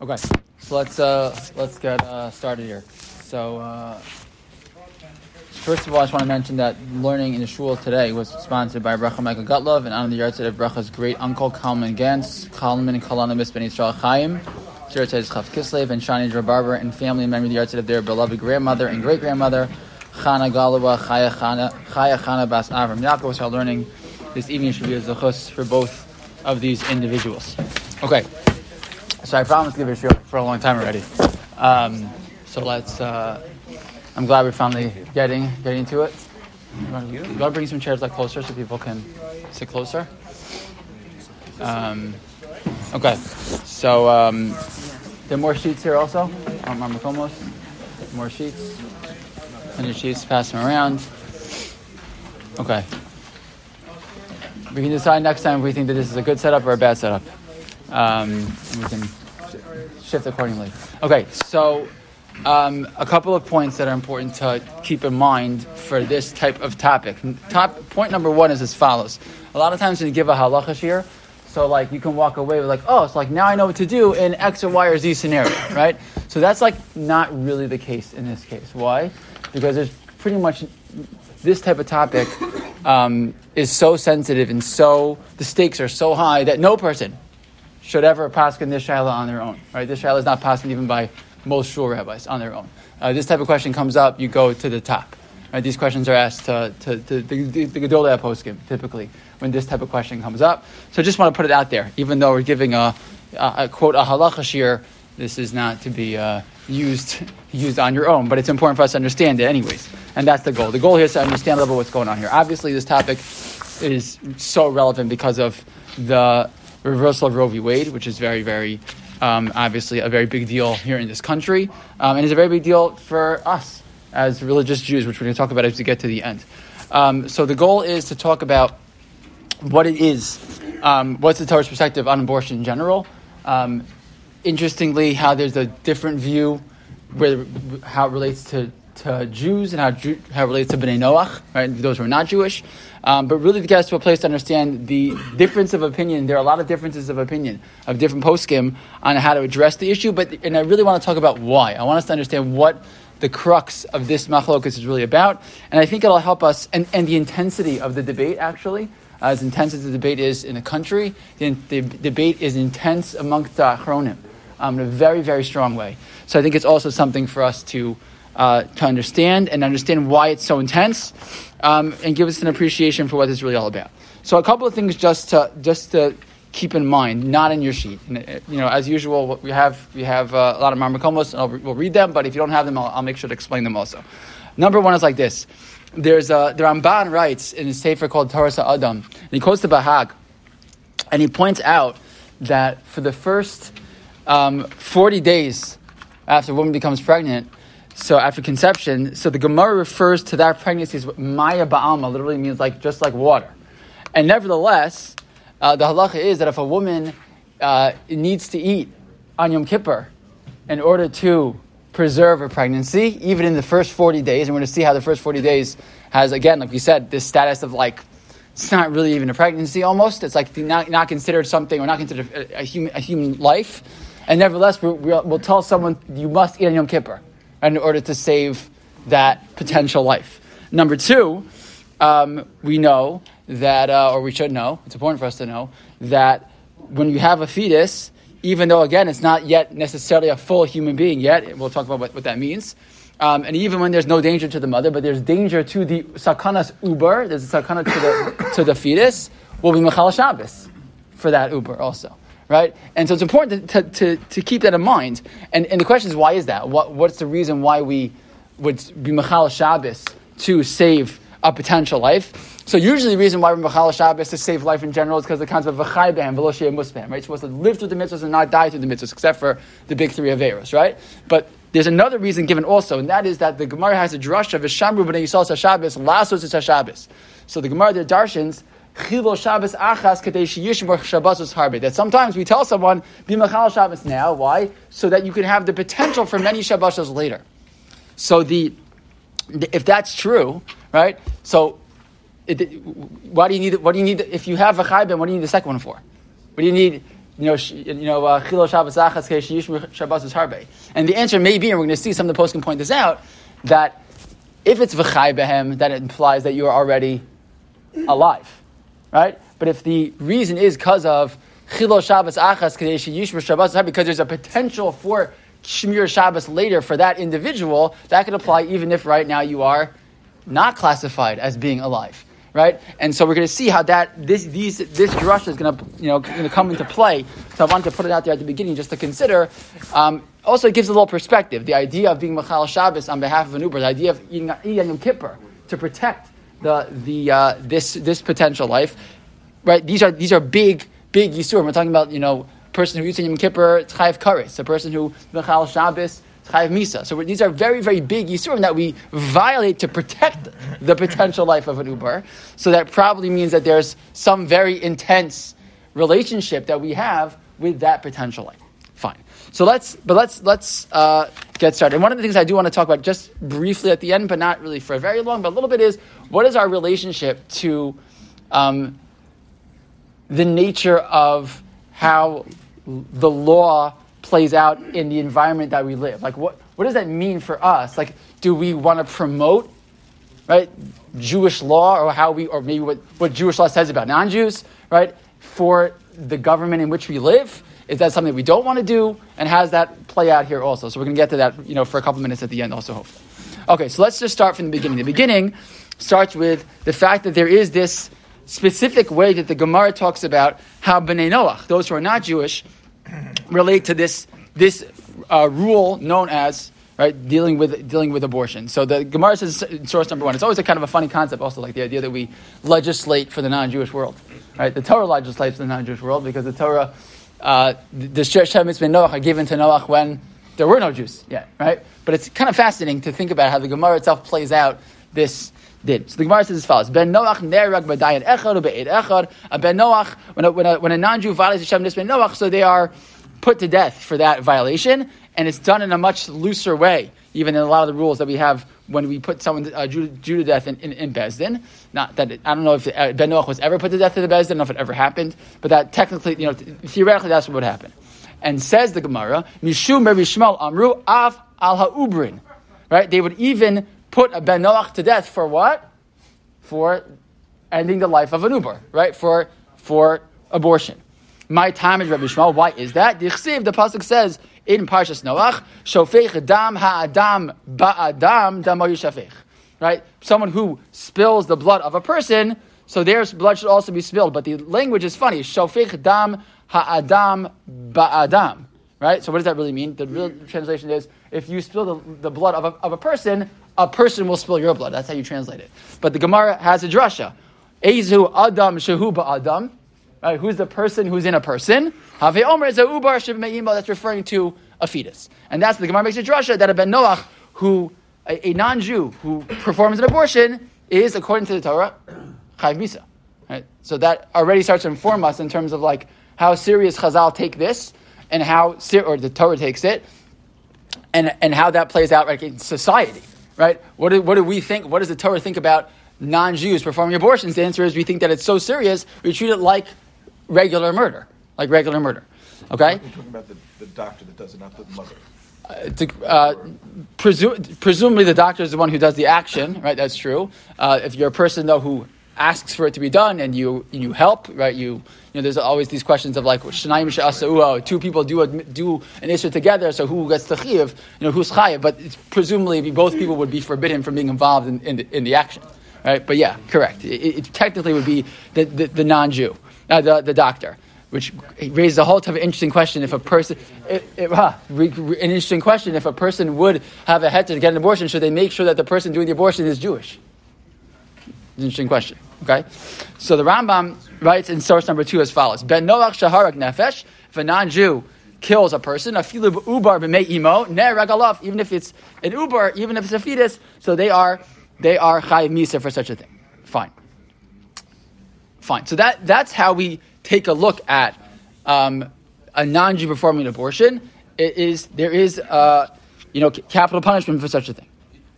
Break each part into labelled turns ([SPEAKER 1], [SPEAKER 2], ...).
[SPEAKER 1] Okay, so let's uh, let's get uh, started here. So uh, first of all, I just want to mention that learning in the shul today was sponsored by Bracha Michael Gutlov and on the yard of Bracha's great uncle Kalman Gantz, Kalman and Kalana Ben Yisrael Chaim. Yahrzeit Chav Kislev and Shani Barber and family member the yahrzeit of their beloved grandmother and great grandmother Chana Galawa Chaya Chana Chaya Chana Bas Avram Yaakov. So learning this evening should be a zechus for both of these individuals. Okay. So I promised to give a show for a long time already. Um, so let's. Uh, I'm glad we're finally getting getting to it. You want to bring some chairs like closer so people can sit closer. Um, okay, so um, there are more sheets here also. Um, almost more sheets. Hundred sheets. Pass them around. Okay. We can decide next time if we think that this is a good setup or a bad setup. Um, we can shift accordingly. Okay, so um, a couple of points that are important to keep in mind for this type of topic. Top point number one is as follows: a lot of times when you give a halacha here, so like you can walk away with like, oh, it's like now I know what to do in X or Y or Z scenario, right? So that's like not really the case in this case. Why? Because there's pretty much this type of topic um, is so sensitive and so the stakes are so high that no person should ever in this shaila on their own. Right? This shaila is not passed even by most shul rabbis on their own. Uh, this type of question comes up, you go to the top. Right? These questions are asked to, to, to the, the, the Gedolei poskim typically when this type of question comes up. So I just want to put it out there, even though we're giving a, a, a quote a halacha shir, this is not to be uh, used used on your own, but it's important for us to understand it anyways. And that's the goal. The goal here is to understand a little bit what's going on here. Obviously, this topic is so relevant because of the reversal of Roe v. Wade, which is very, very um, obviously a very big deal here in this country, um, and is a very big deal for us as religious Jews, which we're going to talk about as we get to the end. Um, so the goal is to talk about what it is, um, what's the Torah's perspective on abortion in general. Um, interestingly, how there's a different view where how it relates to to Jews and how, how it relates to Bnei Noach, right? Those who are not Jewish. Um, but really to get us to a place to understand the difference of opinion. There are a lot of differences of opinion of different poskim on how to address the issue. But and I really want to talk about why. I want us to understand what the crux of this machlokas is really about, and I think it'll help us and, and the intensity of the debate actually. As intense as the debate is in the country, the, the debate is intense amongst the achronim um, in a very, very strong way. So I think it's also something for us to uh, to understand and understand why it's so intense, um, and give us an appreciation for what it's really all about. So, a couple of things just to just to keep in mind, not in your sheet. And, uh, you know, as usual, we have we have uh, a lot of marmakomos, and we'll read them. But if you don't have them, I'll, I'll, make sure to explain them also. Number one is like this: There's a, the Ramban writes in a sefer called Toras HaAdam, and he quotes the Bahag, and he points out that for the first um, 40 days after a woman becomes pregnant, so after conception, so the Gemara refers to that pregnancy as Maya Ba'alma, literally means like just like water. And nevertheless, uh, the halacha is that if a woman uh, needs to eat on Yom Kippur in order to preserve her pregnancy, even in the first 40 days, and we're going to see how the first 40 days has, again, like we said, this status of like, it's not really even a pregnancy almost. It's like not, not considered something or not considered a, a, human, a human life. And nevertheless, we'll, we'll tell someone, you must eat on Yom Kippur in order to save that potential life. Number two, um, we know that, uh, or we should know, it's important for us to know, that when you have a fetus, even though, again, it's not yet necessarily a full human being yet, we'll talk about what, what that means. Um, and even when there's no danger to the mother, but there's danger to the sakanas ubar, there's a sakana to the, to the fetus, will be Mechal Shabbos for that ubar also right? And so it's important to, to, to, keep that in mind. And, and the question is, why is that? What, what's the reason why we would be Machal Shabbos to save a potential life? So usually the reason why we're Machal Shabbos to save life in general is because the concept of V'chai B'hem, V'lo Muspam, right? You're supposed to live through the mitzvahs and not die through the mitzvahs, except for the big three Averos, right? But there's another reason given also, and that is that the Gemara has a drush of Shamru b'nei Yisrael Shabbos, Lasos Shabbos. So the Gemara, the Darshans, Chilo Shabbos Achas Harbe. That sometimes we tell someone, be Machal Shabbos now. Why? So that you can have the potential for many Shabbosos later. So the, if that's true, right? So it, why do you need, what do you need, if you have a Chaybim, what do you need the second one for? What do you need you know, you know, uh, chilo Shabbos achas. And the answer may be, and we're going to see some of the poskim point this out, that if it's v'chai behem, then it implies that you are already alive, right? But if the reason is because of chilo Shabbos achas sheyish Shabbos because there's a potential for shmir Shabbos later for that individual, that could apply even if right now you are not classified as being alive right? And so we're going to see how that this these this drasha is going to you know going to come into play. So I wanted to put it out there at the beginning just to consider. Um, also, it gives a little perspective. The idea of being Machal Shabbos on behalf of an ubar, the idea of eating, eating Yom Kippur to protect the the uh, this this potential life, right? These are these are big big yisurim. We're talking about you know person who eats Yom Kippur, Chayiv Kares, a person who Machal Shabbos Chayiv Misa. So these are very, very big Yisurim that we violate to protect the potential life of an ubar. So that probably means that there's some very intense relationship that we have with that potential life. So let's, but let's let's uh, get started. And one of the things I do want to talk about just briefly at the end, but not really for very long, but a little bit is what is our relationship to um, the nature of how the law plays out in the environment that we live. Like, what, what does that mean for us? Like, do we want to promote, right, Jewish law or how we, or maybe what, what Jewish law says about non-Jews, right, for the government in which we live? Is that something we don't want to do? And how does that play out here also? So we're going to get to that, you know, for a couple minutes at the end also, hopefully. Okay, so let's just start from the beginning. The beginning starts with the fact that there is this specific way that the Gemara talks about how Bnei Noach, those who are not Jewish, relate to this this uh, rule known as right dealing with dealing with abortion. So the Gemara says source number one. It's always a kind of a funny concept, also like the idea that we legislate for the non-Jewish world. Right, the Torah legislates for the non-Jewish world because the Torah, uh, the Shem Mitzvah Noach are given to Noach when there were no Jews yet. Right, but it's kind of fascinating to think about how the Gemara itself plays out this did. So the Gemara says as follows: Ben Noach nerag b'dayan echad ube'ed echad. A Ben Noach when a, when a, when a non-Jew violates Hashem Ben Noach, so they are put to death for that violation, and it's done in a much looser way, even in a lot of the rules that we have when we put someone uh, Jew, Jew to death in, in, in Beis Din. Not that it, I don't know if uh, Ben Noach was ever put to death in the Beis Din. I don't know if it ever happened, but that technically, you know, theoretically, that's what would happen. And says the Gemara, Mishum Shmuel Amru Av Al Ha'ubrin. Right? They would even put a Ben Noach to death for what? For ending the life of an ubar, right? For for abortion. My time is Rabbi Shmuel. Why is that? The the pasuk says in Parshas Noach, "Shofech dam ha'adam ba'adam damo yishafech." Right, someone who spills the blood of a person, so their blood should also be spilled. But the language is funny. Shofech dam ha'adam ba'adam. Right. So what does that really mean? The real translation is: if you spill the, the blood of a, of a person, a person will spill your blood. That's how you translate it. But the Gemara has a drasha. Ezu adam shehu ba'adam Right? Who's the person who's in a person? Have Omer is a ubar that's referring to a fetus. And that's the Gemara makes a drasha that a ben Noach, who, a, a non-Jew who performs an abortion, is, according to the Torah, chayv misa. Right? So that already starts to inform us in terms of like how serious Chazal take this and how, or the Torah takes it, and, and how that plays out in society. Right? What do, what do we think? What does the Torah think about non-Jews performing abortions? The answer is we think that it's so serious, we treat it like regular murder, like regular murder. Okay?
[SPEAKER 2] You're talking about the, the doctor that does it, not the mother.
[SPEAKER 1] Uh, to, uh, presu- presumably, the doctor is the one who does the action, right? That's true. Uh, if you're a person though who asks for it to be done and you you help, right? You you know, there's always these questions of like two people do a, do an issue together, so who gets the chiv? You know, who's chayiv? But presumably, both people would be forbidden from being involved in, in, the, in the action, right? But yeah, correct. It, it technically would be the, the, the non-Jew uh, the, the doctor, which raises a whole type of interesting question. If a person, it, it, uh, re, re, an interesting question, if a person would have a head to get an abortion, should they make sure that the person doing the abortion is Jewish? Interesting question. Okay, so the Rambam writes in source number two as follows: Ben Noach shaharak nefesh. If a non-Jew kills a person, a filu ubar imo ne even if it's an ubar, even if it's a fetus, so they are they are chayiv misa for such a thing. Fine. Fine. So that, that's how we take a look at um, a non-Jew performing abortion. It is, there is, uh, you know, capital punishment for such a thing.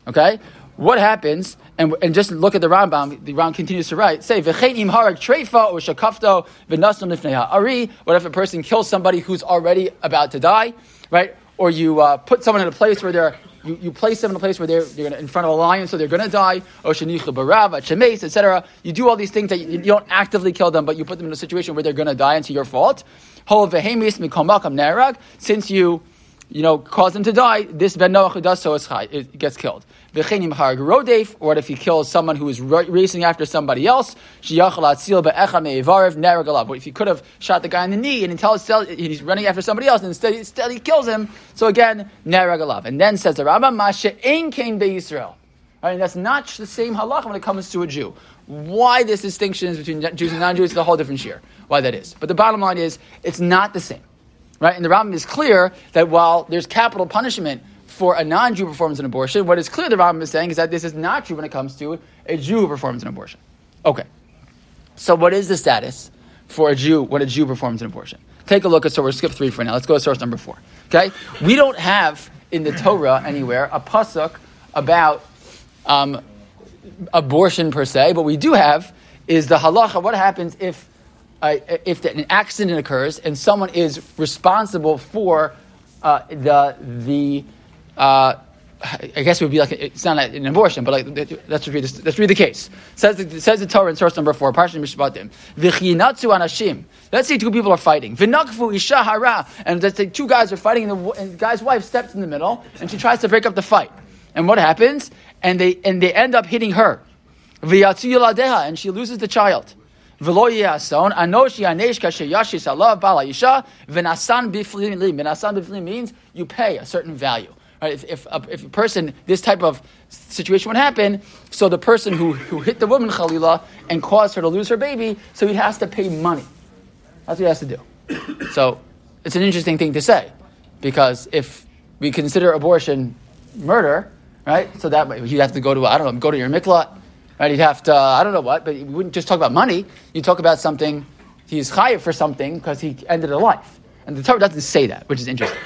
[SPEAKER 1] Okay? what happens? And, and just look at the Rambam. The Rambam continues to write. Say v'chein im harag treifa or shakafto v'nasam lifnei ari. What if a person kills somebody who's already about to die, right? Or you uh, put someone in a place where they're you, you place them in a place where they're, they're gonna, in front of a lion, so they're going to die. Or shenichu barava, chemes, etc. You do all these things that you, you, don't actively kill them, but you put them in a situation where they're going to die, and it's your fault. Ho vehemis mikomakam nerag. Since you you know, cause him to die, this Ben Noach who does so is high, it gets killed. V'chenim harg rodef, or what if he kills someone who is racing after somebody else? Shiyachal atzil be'echa me'evarev neragalav. If he could have shot the guy in the knee and until he's running after somebody else and instead, instead he kills him? So again, neragalav. And then says the Rambam, Masha ein kain be'Yisrael. Right, and that's not the same halacha when it comes to a Jew. Why this distinction is between Jews and non-Jews is a whole different shear. Why that is. But the bottom line is, it's not the same. Right? And the Rambam is clear that while there's capital punishment for a non-Jew who performs an abortion, what is clear the Rambam is saying is that this is not true when it comes to a Jew who performs an abortion. Okay. So what is the status for a Jew when a Jew performs an abortion? Take a look at, so we'll skip three for now. Let's go to source number four. Okay? We don't have in the Torah anywhere a pasuk about um, abortion per se, but we do have is the halacha. What happens if uh, if an accident occurs and someone is responsible for uh, the the uh, I guess it would be like it's not an abortion, but like let's read this, let's read the case. It says it says the Torah in source number four, Parshat Mishpatim. V'chinatzu anashim. Let's say two people are fighting. V'nakfu isha hara, and let's say two guys are fighting, and the, and the guy's wife steps in the middle, and she tries to break up the fight. And what happens? And they and they end up hitting her. V'yatzu and she loses the child. Yashis alav bala yisha v'nasan biflim li. V'nasan biflim means you pay a certain value. Right? If, if, a, if a person, this type of situation would happen, so the person who, who hit the woman, Khalila, and caused her to lose her baby, so he has to pay money. That's what he has to do. so it's an interesting thing to say, because if we consider abortion murder, right, so that you have to go to, I don't know, go to your miklat, right, you'd have to, I don't know what, but you wouldn't just talk about money, you talk about something, he's chayiv for something because he ended a life. And the Torah doesn't say that, which is interesting.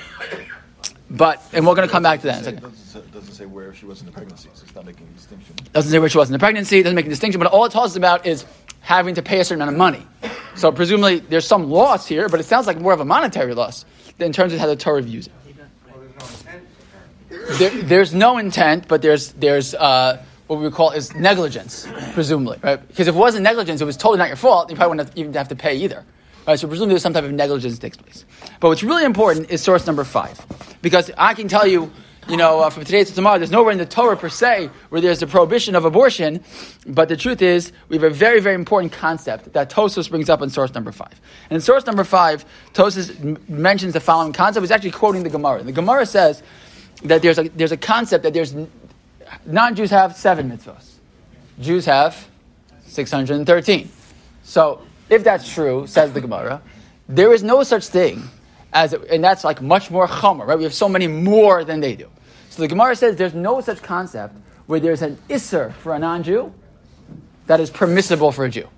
[SPEAKER 1] But and we're going to come back to that.
[SPEAKER 2] It doesn't, doesn't say where she was in the pregnancy, so it's not making a distinction.
[SPEAKER 1] Doesn't say where she was in the pregnancy. Doesn't make a distinction. But all it talks about is having to pay a certain amount of money. So presumably there's some loss here, but it sounds like more of a monetary loss than in terms of how the Torah views it. There, there's no intent, but there's there's uh, what we would call is negligence, presumably, right? Because if it wasn't negligence, it was totally not your fault. You probably wouldn't have, even have to pay either. Right, so presumably there's some type of negligence takes place. But what's really important is source number five. Because I can tell you, you know, uh, from today to tomorrow, there's nowhere in the Torah per se where there's a prohibition of abortion. But the truth is, we have a very, very important concept that Tosfos brings up in source number five. And in source number five, Tosfos m- mentions the following concept. He's actually quoting the Gemara. The Gemara says that there's a, there's a concept that there's non Jews have seven mitzvahs, Jews have 613. So if that's true, says the Gemara, there is no such thing as, and that's like much more chomer, right? We have so many more than they do. So the Gemara says there's no such concept where there's an isser for a non-Jew that is permissible for a Jew.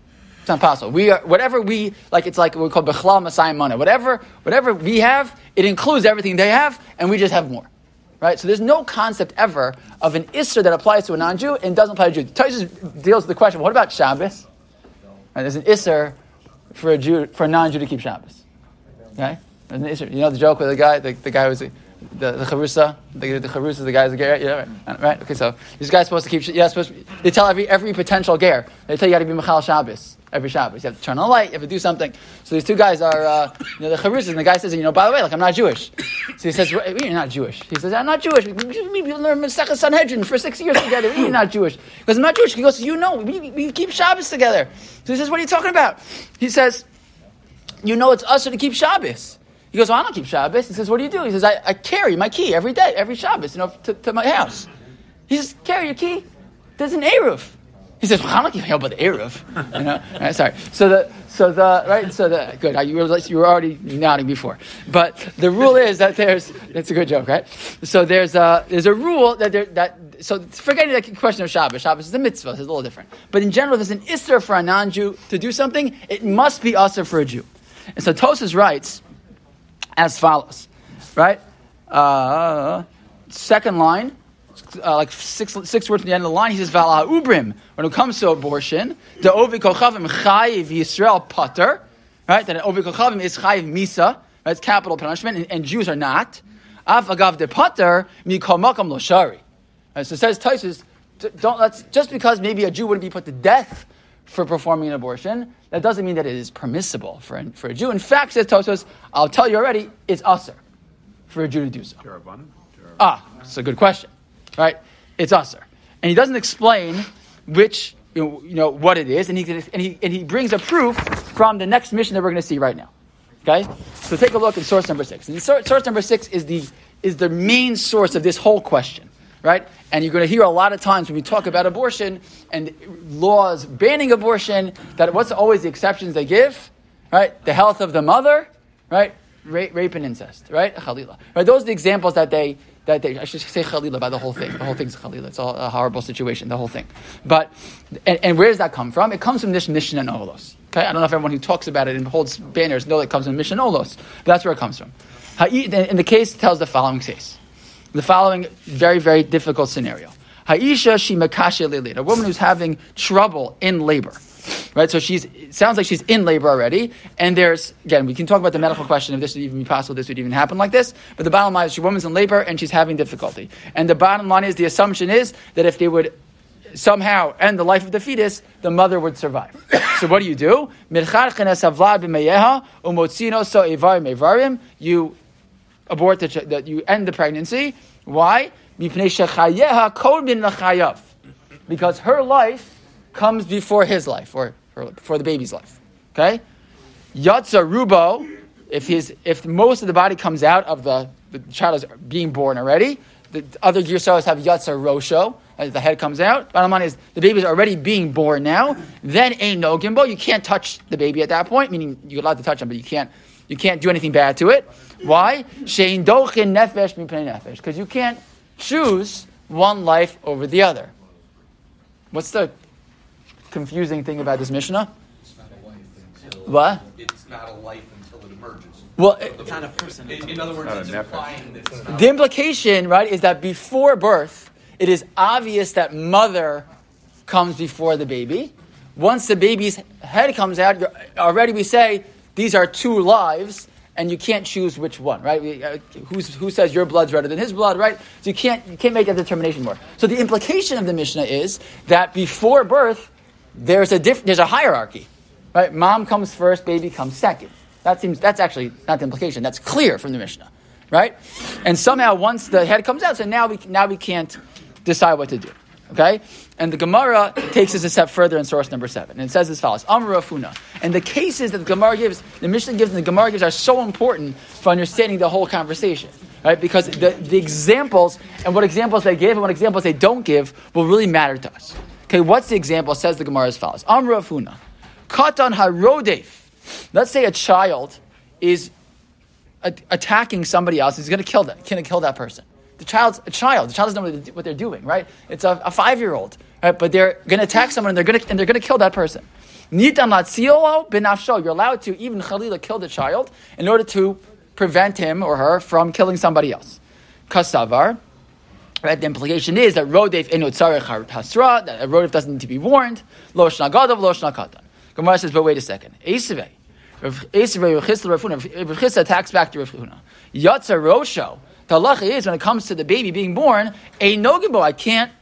[SPEAKER 1] It's not possible. We are, whatever we, like it's like what we call bechlal masayim mana. Whatever, whatever we have, it includes everything they have, and we just have more. Right? So there's no concept ever of an isser that applies to a non-Jew and doesn't apply to a Jew. Tosfos deals with the question, what about Shabbos? Right, there's an isser for a Jew, for a non-Jew to keep Shabbos. Okay? There's an Isser. You know the joke with the guy, the, the guy was the the charusa, the, the charusa, the guy's a ger, yeah, right, right? Okay, so this guy's are supposed to keep. Yeah, supposed. To, they tell every every potential ger. They tell you got to be mechal Shabbos every Shabbos. You have to turn on a light. You have to do something. So these two guys are, uh, you know, the charusa, and the guy says, you know, by the way, like I'm not Jewish. So he says, you're not Jewish. He says, I'm not Jewish. We, we, learned Masechah Sanhedrin for six years together. You're not Jewish. Because I'm not Jewish. He goes, you know, we, we keep Shabbos together. So he says, what are you talking about? He says, you know, it's us to keep Shabbos. He goes, well, I don't keep Shabbos. He says, what do you do? He says, I, I carry my key every day, every Shabbos, you know, to, to my house. He says, carry your key. There's an Eruv. He says, well, I don't give hell the Eruv. You know? Right, sorry. So the, so the, right, so the, good. You were, you were already nodding before. But the rule is that there's, that's a good joke, right? So there's a, there's a rule that there, that, so forgetting the question of Shabbos. Shabbos is a mitzvah, it's a little different. But in general, if there's an Isser for a non-Jew to do something, it must be Isser for a Jew. And so Tosfos writes, as follows, right? Uh, second line, uh, like six, six words at the end of the line. He says, Vala ubrim. When it comes to abortion, the ovi kochavim chayiv Yisrael pater, right? That ovi kochavim is chayiv misa, that's capital punishment, and, and Jews are not. Av agav de pater mikol makam lo shari. Right, so says Tosfos, don't let's just because maybe a Jew wouldn't be put to death for performing an abortion, that doesn't mean that it is permissible for a, for a Jew. In fact, says Tosfos, I'll tell you already, it's usher for a Jew to do so. Ah, it's a good question, right? It's usher, and he doesn't explain which you know, you know what it is, and he and he and he brings a proof from the next Mishnah that we're going to see right now. Okay, so take a look at source number six. And source, source number six is the is the main source of this whole question right? And you're going to hear a lot of times when we talk about abortion and laws banning abortion that what's always the exceptions they give, right? The health of the mother, right? Rape, rape and incest, right? Khalila, right? Those are the examples that they that they I should say Khalila by the whole thing. The whole thing's Khalila. It's a horrible situation. The whole thing, but and, and, where does that come from? It comes from this Mishnah and Oholos. Okay, I don't know if everyone who talks about it and holds banners know that it comes from Mishnah Oholos. But that's where it comes from. In the case, tells the following case the following very, very difficult scenario. Haisha shimakashe lilid, a woman who's having trouble in labor. Right, so she's. It sounds like she's in labor already, and there's again. We can talk about the medical question if this would even be possible. This would even happen like this. But the bottom line is, she woman's in labor and she's having difficulty. And the bottom line is, the assumption is that if they would somehow end the life of the fetus, the mother would survive. so what do you do? You abort the, that you end the pregnancy. Why? Because her life comes before his life, or, or before the baby's life. Okay? Yatza rubo, if his if most of the body comes out of the, the child is being born already, the other girsos have yatza rosho, as the head comes out. Bottom line is the baby is already being born now. Then ain't no gimbo. You can't touch the baby at that point, meaning you're allowed to touch him, but you can't you can't do anything bad to it. Why? Shein dochin nefesh nefesh. Because you can't choose one life over the other. What's the confusing thing about this Mishnah?
[SPEAKER 3] It's not a life
[SPEAKER 1] what?
[SPEAKER 3] It's not a life until it emerges.
[SPEAKER 1] Well,
[SPEAKER 3] it's not a person. In, in other words, it's implying that it's not
[SPEAKER 1] the implication, right, is that before birth, it is obvious that mother comes before the baby. Once the baby's head comes out, already we say these are two lives, and you can't choose which one, right? Uh, who says your blood's redder than his blood, right? So you can't, you can't make that determination more. So the implication of the Mishnah is that before birth, there's a, diff- there's a hierarchy, right? Mom comes first, baby comes second. That seems, that's actually not the implication. That's clear from the Mishnah, right? And somehow once the head comes out, so now we, now we can't decide what to do. Okay? And the Gemara takes us a step further in source number seven. And it says as follows Amr Rav Huna. And the cases that the Gemara gives, the Mishnah gives and the Gemara gives are so important for understanding the whole conversation. Right? Because the, the examples and what examples they give and what examples they don't give will really matter to us. Okay, what's the example? Says the Gemara as follows Amr Rav Huna. Katan Harodef. Let's say a child is attacking somebody else, he's going to kill that, going to kill that person. The child's a child. The child doesn't know what they're doing, right? It's a, a five year old, right? But they're going to attack someone and they're going to and they're going to kill that person. You're allowed to even chalila kill the child in order to prevent him or her from killing somebody else. Kasavar. Right, the implication is that rodef hasra, that a rodef doesn't need to be warned. Lo shnagadav, lo shnakatan. Gemara says, but wait a second. Esave. Rav Chisda attacks back to Rav Huna. Yatza rosho. The halacha is when it comes to the baby being born, a nogibo, I can't,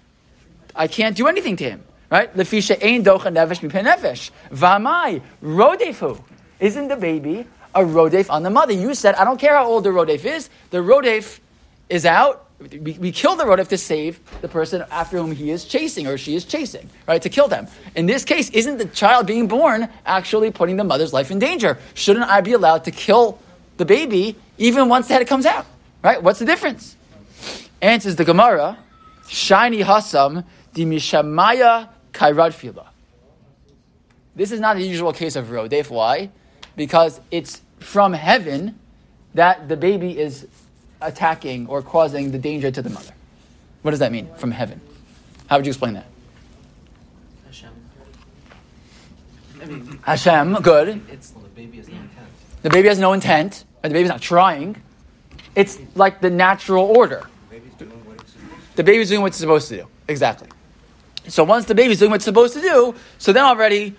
[SPEAKER 1] I can't do anything to him. Right? Lefisha ein docha nefesh mipen nefesh. Vamai rodefu. Isn't the baby a rodef on the mother? You said I don't care how old the rodef is. The rodef is out. We, we kill the rodef to save the person after whom he is chasing or she is chasing, right? To kill them. In this case, isn't the child being born actually putting the mother's life in danger? Shouldn't I be allowed to kill the baby even once the head comes out? Right? What's the difference? Answers the Gemara, shiny hasam di mishamaya kairad fila. This is not the usual case of rodef. Why? Because it's from heaven that the baby is attacking or causing the danger to the mother. What does that mean? From heaven. How would you explain that?
[SPEAKER 4] Hashem. I mean,
[SPEAKER 1] Hashem, good.
[SPEAKER 4] It's the baby has no intent.
[SPEAKER 1] The baby has no intent, and the baby's not trying. It's like the natural order. the baby's doing what it's supposed to do. Exactly. So once the baby's doing what it's supposed to do, so then already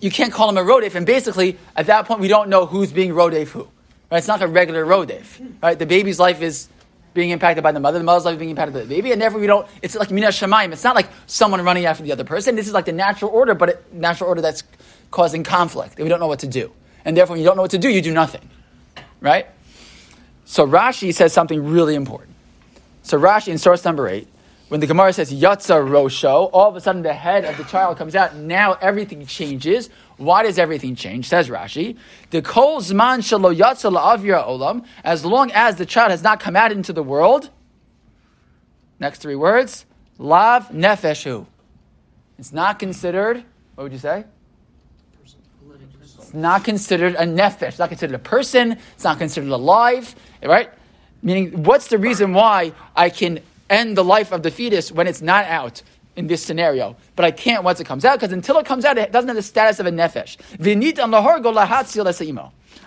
[SPEAKER 1] you can't call him a rodef, and basically at that point we don't know who's being rodef who. Right? It's not a regular rodef. Right? The baby's life is being impacted by the mother, the mother's life is being impacted by the baby, and therefore we don't. It's like mina shemaim. It's not like someone running after the other person. This is like the natural order, but it, natural order that's causing conflict, and we don't know what to do. And therefore, when you don't know what to do, you do nothing. Right? So Rashi says something really important. So Rashi in source number eight, when the Gemara says Yatza Rosho, all of a sudden the head of the child comes out. Now everything changes. Why does everything change? Says Rashi, the Kol Zman Shalo Yatza La'avira Olam, as long as the child has not come out into the world. Next three words, Lav Nefeshu. It's not considered. What would you say? Not considered a nefesh. It's not considered a person. It's not considered alive. Right? Meaning, what's the reason why I can end the life of the fetus when it's not out in this scenario? But I can't once it comes out because until it comes out, it doesn't have the status of a nefesh.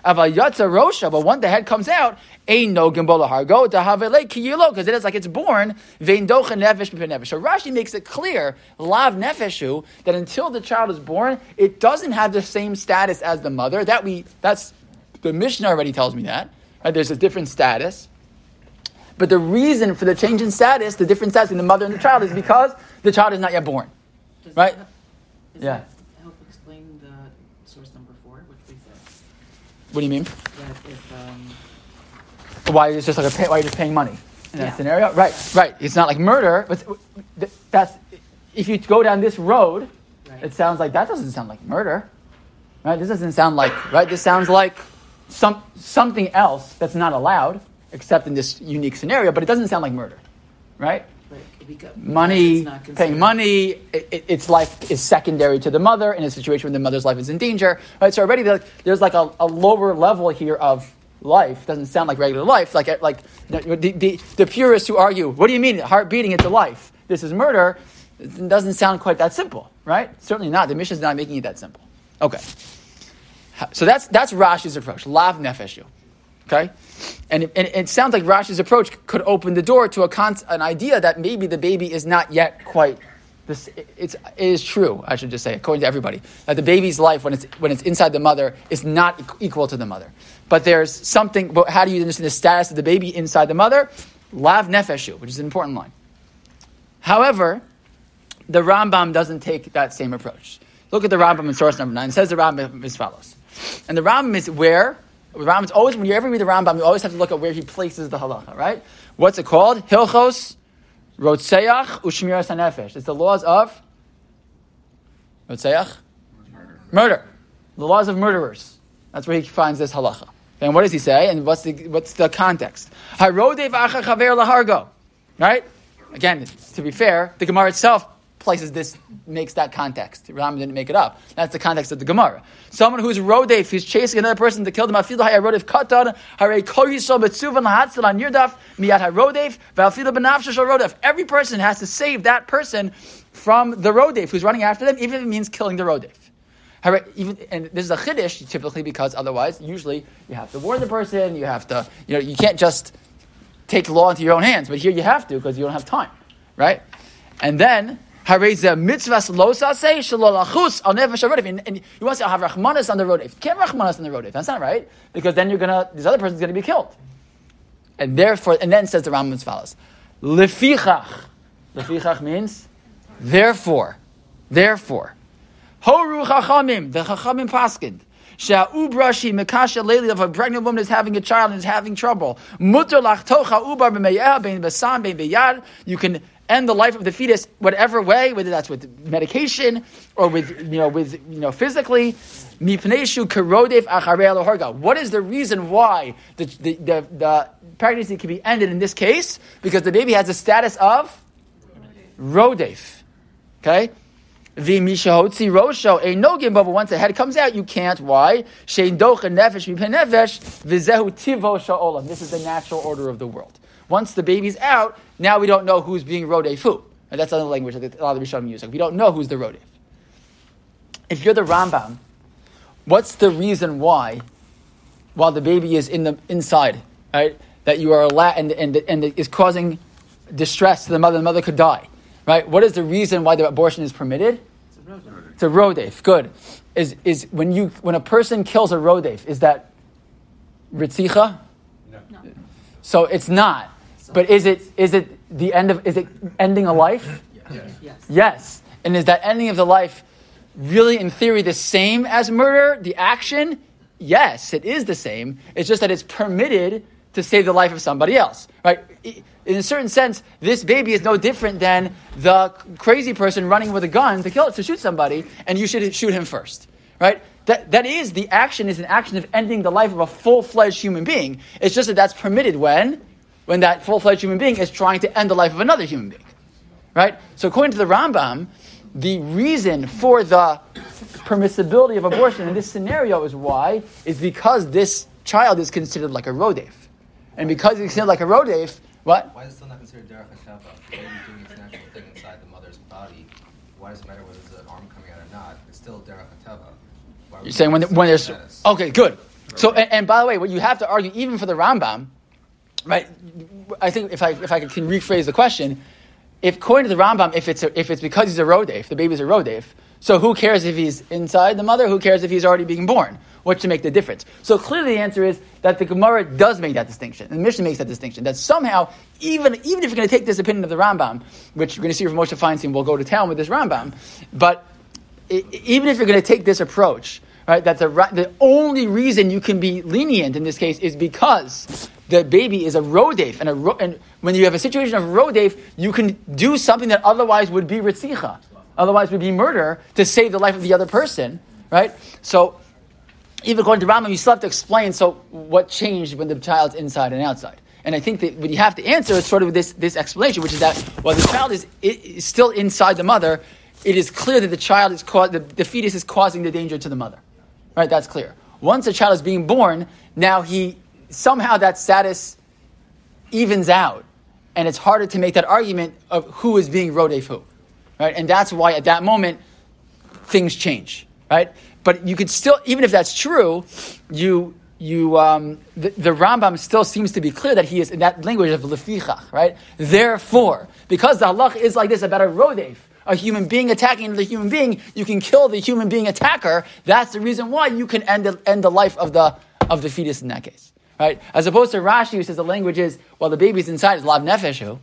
[SPEAKER 1] Avayatza rosha, but when the head comes out, ain't no gimbola hargo dahavele kiyilo, because it is like it's born. Vein docha nefesh nefesh. So Rashi makes it clear, lav nefeshu, that until the child is born, it doesn't have the same status as the mother. That we that's the Mishnah already tells me that. Right? There's a different status. But the reason for the change in status, the different status in the mother and the child, is because the child is not yet born.
[SPEAKER 4] Does
[SPEAKER 1] Right?
[SPEAKER 4] That,
[SPEAKER 1] Yeah.
[SPEAKER 4] that help explain the source number four, which we said
[SPEAKER 1] What do you mean?
[SPEAKER 4] um,
[SPEAKER 1] Why it's just like a pay, why you're just paying money in that
[SPEAKER 4] Yeah.
[SPEAKER 1] scenario? Right, right. It's not like murder, but that's if you go down this road,
[SPEAKER 4] Right.
[SPEAKER 1] it sounds like that doesn't sound like murder, right? This doesn't sound like right. This sounds like some something else that's not allowed, except in this unique scenario. But it doesn't sound like murder, right?
[SPEAKER 4] Like, because,
[SPEAKER 1] money, paying money, it, it, its life is secondary to the mother in a situation where the mother's life is in danger. Right? So already there's, there's like a, a lower level here of life. Doesn't sound like regular life. Like uh, like the, the, the purists who argue, what do you mean heart beating? A life. This is murder. It doesn't sound quite that simple, right? Certainly not. The Mishnah is not making it that simple. Okay. So that's that's Rashi's approach. Lav nefeshu. Okay? And it, and it sounds like Rashi's approach could open the door to a con- an idea that maybe the baby is not yet quite. This, it's, it is true, I should just say, according to everybody, that the baby's life, when it's, when it's inside the mother, is not equal to the mother. But there's something, but how do you understand the status of the baby inside the mother? Lav nefeshu, which is an important line. However, the Rambam doesn't take that same approach. Look at the Rambam in source number nine. It says the Rambam as follows. And the Rambam is where, the Rambam is always, when you ever read the Rambam, you always have to look at where he places the halacha, right? What's it called? Hilchos, Rotseach, Ushmiras HaNefesh. It's the laws of Rotseach? Murder. Murder. The laws of murderers. That's where he finds this halacha. And what does he say? And what's the, what's the context? Harodev acha chaver lahargo. Right? Again, to be fair, the Gemara itself places this, makes that context. Ram didn't make it up. That's the context of the Gemara. Someone who's rodef, who's chasing another person to kill them, afilu haya katan, hare kol betzuvan lahatzil on yirdaf, miyat harodef, v'afilu benafsha shal rodef. Every person has to save that person from the rodef who's running after them, even if it means killing the rodef. Even, and this is a chiddush typically because otherwise, usually you have to warn the person. You have to, you know, you can't just take the law into your own hands. But here you have to because you don't have time, right? And then hareza mitzvahs lo saseh shalolachus al nefesh harodef. And and you want to say I'll have rachmanas on the road. If you can't have rachmanas on the road. If that's not right because then you're gonna this other person's gonna be killed. And therefore, and then says the Rambam as follows: lefichach. Lefichach means therefore, therefore. Horu chachamim, the chachamim paskind. Sha'ubrashi mekasha leili of a pregnant woman is having a child and is having trouble. Mutter lachtocha ubar b'meyeha bein basam bein beyad. You can end the life of the fetus whatever way, whether that's with medication or with you know with you know physically. What is the reason why the, the, the, the pregnancy can be ended in this case? Because the baby has the status of rodef. Okay. The rosho a no but once the head comes out, you can't. Why? This is the natural order of the world. Once the baby's out, now we don't know who's being rodef who. And that's another language that a lot of Rishonim use. Like we don't know who's the rodef. If you're the Rambam, what's the reason why, while the baby is in the inside, right, that you are allowed and and and is causing distress to the mother, the mother could die. Right? What is the reason why the abortion is permitted?
[SPEAKER 4] It's a.
[SPEAKER 1] It's a rodef. Good. Is is when you when a person kills a rodef, is that ritzicha?
[SPEAKER 4] No.
[SPEAKER 1] So it's not. But is it is it the end of is it ending a life?
[SPEAKER 4] Yes.
[SPEAKER 1] Yes. Yes. And is that ending of the life really in theory the same as murder, the action? Yes, it is the same. It's just that it's permitted to save the life of somebody else. Right? In a certain sense, this baby is no different than the crazy person running with a gun to kill to shoot somebody, and you should shoot him first. Right? That, that is the action is an action of ending the life of a full-fledged human being. It's just that that's permitted when when that full-fledged human being is trying to end the life of another human being. Right? So according to the Rambam, the reason for the permissibility of abortion in this scenario is why? Is because this child is considered like a rodef. And because it's considered like a rodef, what?
[SPEAKER 5] Why is it still not considered derech hatava? The baby doing its natural thing inside the mother's body. Why does it matter whether there's an arm coming out or not? It's still derech hatava.
[SPEAKER 1] You're saying when,
[SPEAKER 5] you
[SPEAKER 1] when there's
[SPEAKER 5] status?
[SPEAKER 1] okay, good. So and, and by the way, what you have to argue even for the Rambam, right? I think if I if I can rephrase the question, if according to the Rambam, if it's a, if it's because he's a rodef, the baby's a rodef. So who cares if he's inside the mother? Who cares if he's already being born? What should make the difference? So clearly, the answer is that the Gemara does make that distinction, and the Mishnah makes that distinction. That somehow, even even if you're going to take this opinion of the Rambam, which you're going to see from Moshe Feinstein, we'll go to town with this Rambam, but i- even if you're going to take this approach, right, that the, the only reason you can be lenient in this case is because the baby is a rodef, and, a ro- and when you have a situation of rodef, you can do something that otherwise would be ritzicha, otherwise would be murder, to save the life of the other person, right? So, even according to Rambam, you still have to explain, so what changed when the child's inside and outside? And I think that what you have to answer is sort of this, this explanation, which is that while the child is, is still inside the mother, it is clear that the child is ca- the, the fetus is causing the danger to the mother. Right? That's clear. Once a child is being born, now he somehow that status evens out, and it's harder to make that argument of who is being rodef who. Right? And that's why at that moment things change, right? But you could still, even if that's true, you you um, the, the Rambam still seems to be clear that he is in that language of lefichach, right? Therefore, because the halach is like this about a rodef, a human being attacking another human being, you can kill the human being attacker. That's the reason why you can end the, end the life of the of the fetus in that case, right? As opposed to Rashi, who says the language is well, the baby's inside is lav nefeshu.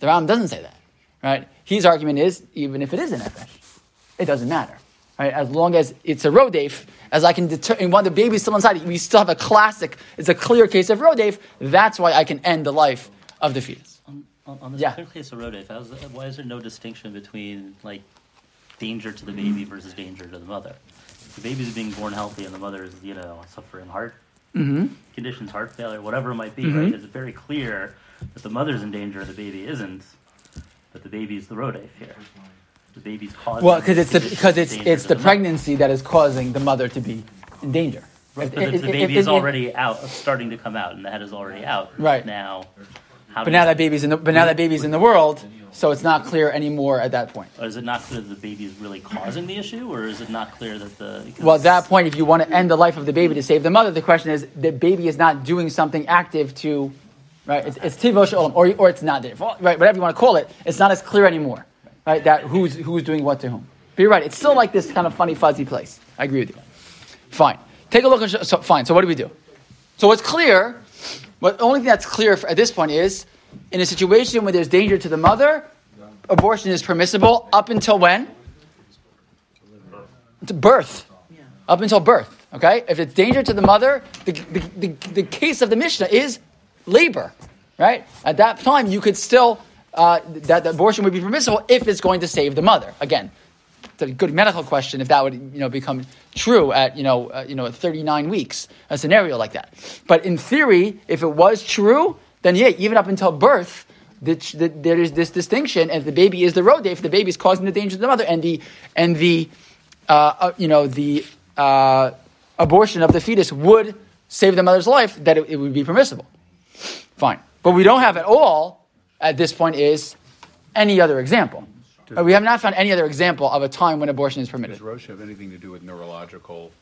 [SPEAKER 1] The Rambam doesn't say that, right? His argument is even if it is a nefesh, it doesn't matter. Right? As long as it's a rodef, as I can determine when the baby's still inside, we still have a classic, it's a clear case of rodef, that's why I can end the life of the fetus.
[SPEAKER 6] On, on, on this
[SPEAKER 1] Yeah.
[SPEAKER 6] clear case of rodef, why is there no distinction between like danger to the baby versus danger to the mother? The baby's being born healthy, and the mother is, you know, suffering heart Mm-hmm. conditions, heart failure, whatever it might be. Mm-hmm. Right? It's very clear that the mother's in danger, the baby isn't. But the baby's the rodef here. The baby's causing.
[SPEAKER 1] Well, because it's the, because it's it's the
[SPEAKER 6] mother.
[SPEAKER 1] pregnancy that is causing the mother to be in danger.
[SPEAKER 6] Right, but
[SPEAKER 1] if-
[SPEAKER 6] if the baby
[SPEAKER 1] if-
[SPEAKER 6] is already out, starting to come out, and the head is already out.
[SPEAKER 1] Right.
[SPEAKER 6] now. How
[SPEAKER 1] But now that baby's in the but now that baby's in the world, so it's not clear anymore at that point.
[SPEAKER 6] Is it not clear that the baby is really causing the issue, or is it not clear that the?
[SPEAKER 1] Well, at that point, if you want to end the life of the baby to save the mother, the question is the baby is not doing something active to, right? It's, it's tivosh olam, or, or it's not there, right? Whatever you want to call it, it's not as clear anymore, right? That who's who's doing what to whom. But you're right; it's still like this kind of funny, fuzzy place. I agree with you. Fine. Take a look at so fine. So what do we do? So what's clear? What the only thing that's clear at this point is in a situation where there's danger to the mother, abortion is permissible up until when? To birth up until birth. Okay, if it's danger to the mother, the, the, the, the case of the Mishnah is labor, right? At that time, you could still uh, that the abortion would be permissible if it's going to save the mother. Again, it's a good medical question if that would you know become true at you know uh, you know at 39 weeks, a scenario like that. But in theory, if it was true, then yeah, even up until birth. The, the, there is this distinction, and if the baby is the road if the baby is causing the danger to the mother, and the and the uh, uh, you know, the uh, abortion of the fetus would save the mother's life, that it, it would be permissible. Fine. But we don't have at all, at this point, is any other example. We have not found any other example of a time when abortion is permitted.
[SPEAKER 7] Does Roche have anything to do with neurological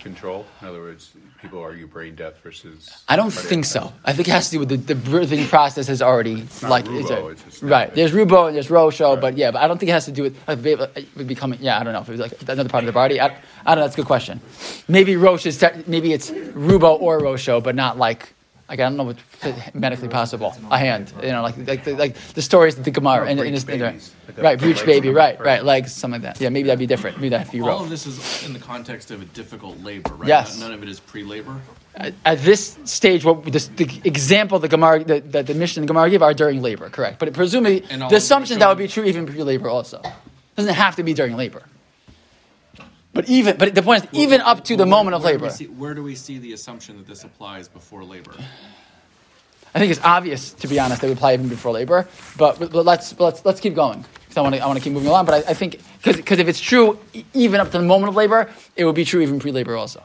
[SPEAKER 7] control? In other words, people argue brain death versus.
[SPEAKER 1] I don't think so. I think it has to do with the, the birthing process has already
[SPEAKER 7] not
[SPEAKER 1] like
[SPEAKER 7] Rubo,
[SPEAKER 1] it's a-
[SPEAKER 7] it's
[SPEAKER 1] right. There's Rubo and there's Rosho,
[SPEAKER 7] Right.
[SPEAKER 1] but yeah, but I don't think it has to do with it becoming. Yeah, I don't know if it was like another part of the body. I, I don't know. That's a good question. Maybe Rosh is te- maybe it's Rubo or Rosho, but not like. Like, I don't know what's medically possible. A hand, you know, like like the, like the stories that the Gemara
[SPEAKER 7] No,
[SPEAKER 1] and,
[SPEAKER 7] breech
[SPEAKER 1] and,
[SPEAKER 7] babies. Like
[SPEAKER 1] right, breech baby, right,
[SPEAKER 7] right.
[SPEAKER 1] right, legs, something like that. Yeah, maybe that'd be different. Maybe that'd be
[SPEAKER 8] All of this is in the context of a difficult labor, right?
[SPEAKER 1] Yes.
[SPEAKER 8] None of it is pre-labor.
[SPEAKER 1] at, at this stage, what this, the example the Gemara, that the, the Mishnah and Gemara give are during labor, correct? But presumably, the assumption that would be true even pre-labor also doesn't have to be during labor. But even, but the point is, even up to the
[SPEAKER 8] Where-
[SPEAKER 1] moment of
[SPEAKER 8] where do
[SPEAKER 1] labor,
[SPEAKER 8] see- where do we see the assumption that this applies before labor?
[SPEAKER 1] I think it's obvious, to be honest, they would apply even before labor. But, but, let's but let's let's keep going because I want to I want to keep moving along. But I, I think because if it's true even up to the moment of labor, it would be true even pre-labor also.